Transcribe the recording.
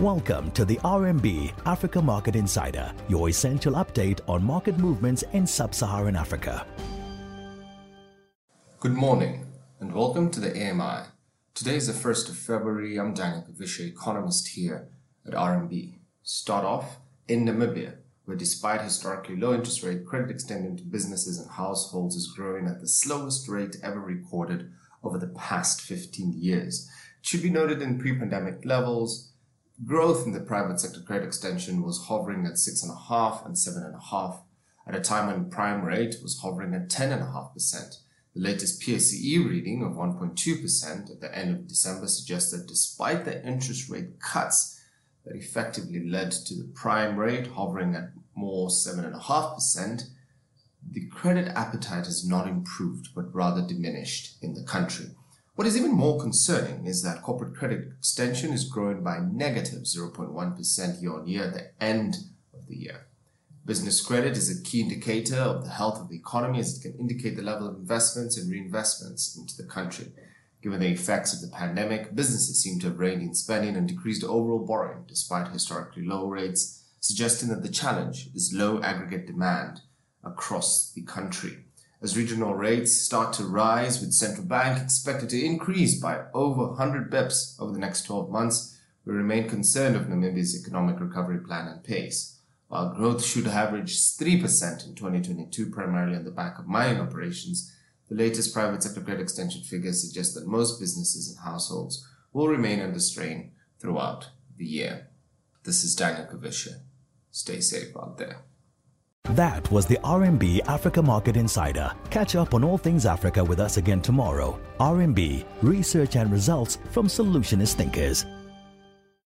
Welcome to the RMB Africa Market Insider, your essential update on market movements in sub Saharan Africa. Good morning and welcome to the AMI. Today is the 1st of February. I'm Daniel Kavishe, economist here at RMB. Start off in Namibia, where despite historically low interest rate, credit extending to businesses and households is growing at the slowest rate ever recorded over the past 15 years. It should be noted in pre-pandemic levels, growth in the private sector credit extension was hovering at 6.5 and 7.5 at a time when prime rate was hovering at 10.5%. The latest PSCE reading of 1.2% at the end of December suggests that despite the interest rate cuts that effectively led to the prime rate hovering at more 7.5%, the credit appetite has not improved but rather diminished in the country. What is even more concerning is that corporate credit extension is growing by negative 0.1 year on year at the end of the year. Business credit is a key indicator of the health of the economy as it can indicate the level of investments and reinvestments into the country. Given the effects of the pandemic, businesses seem to have reined in spending and decreased overall borrowing despite historically low rates, suggesting that the challenge is low aggregate demand across the country as regional rates start to rise with central bank expected to increase by over 100 bips over the next 12 months, we remain concerned of Namibia's economic recovery plan and pace. While growth should average 3% in 2022 primarily on the back of mining operations, the latest private sector credit extension figures suggest that most businesses and households will remain under strain throughout the year. This is Daniel Kavishe. Stay safe out there. That was the RMB Africa Market Insider. Catch up on all things Africa with us again tomorrow. RMB, research and results from solutionist thinkers.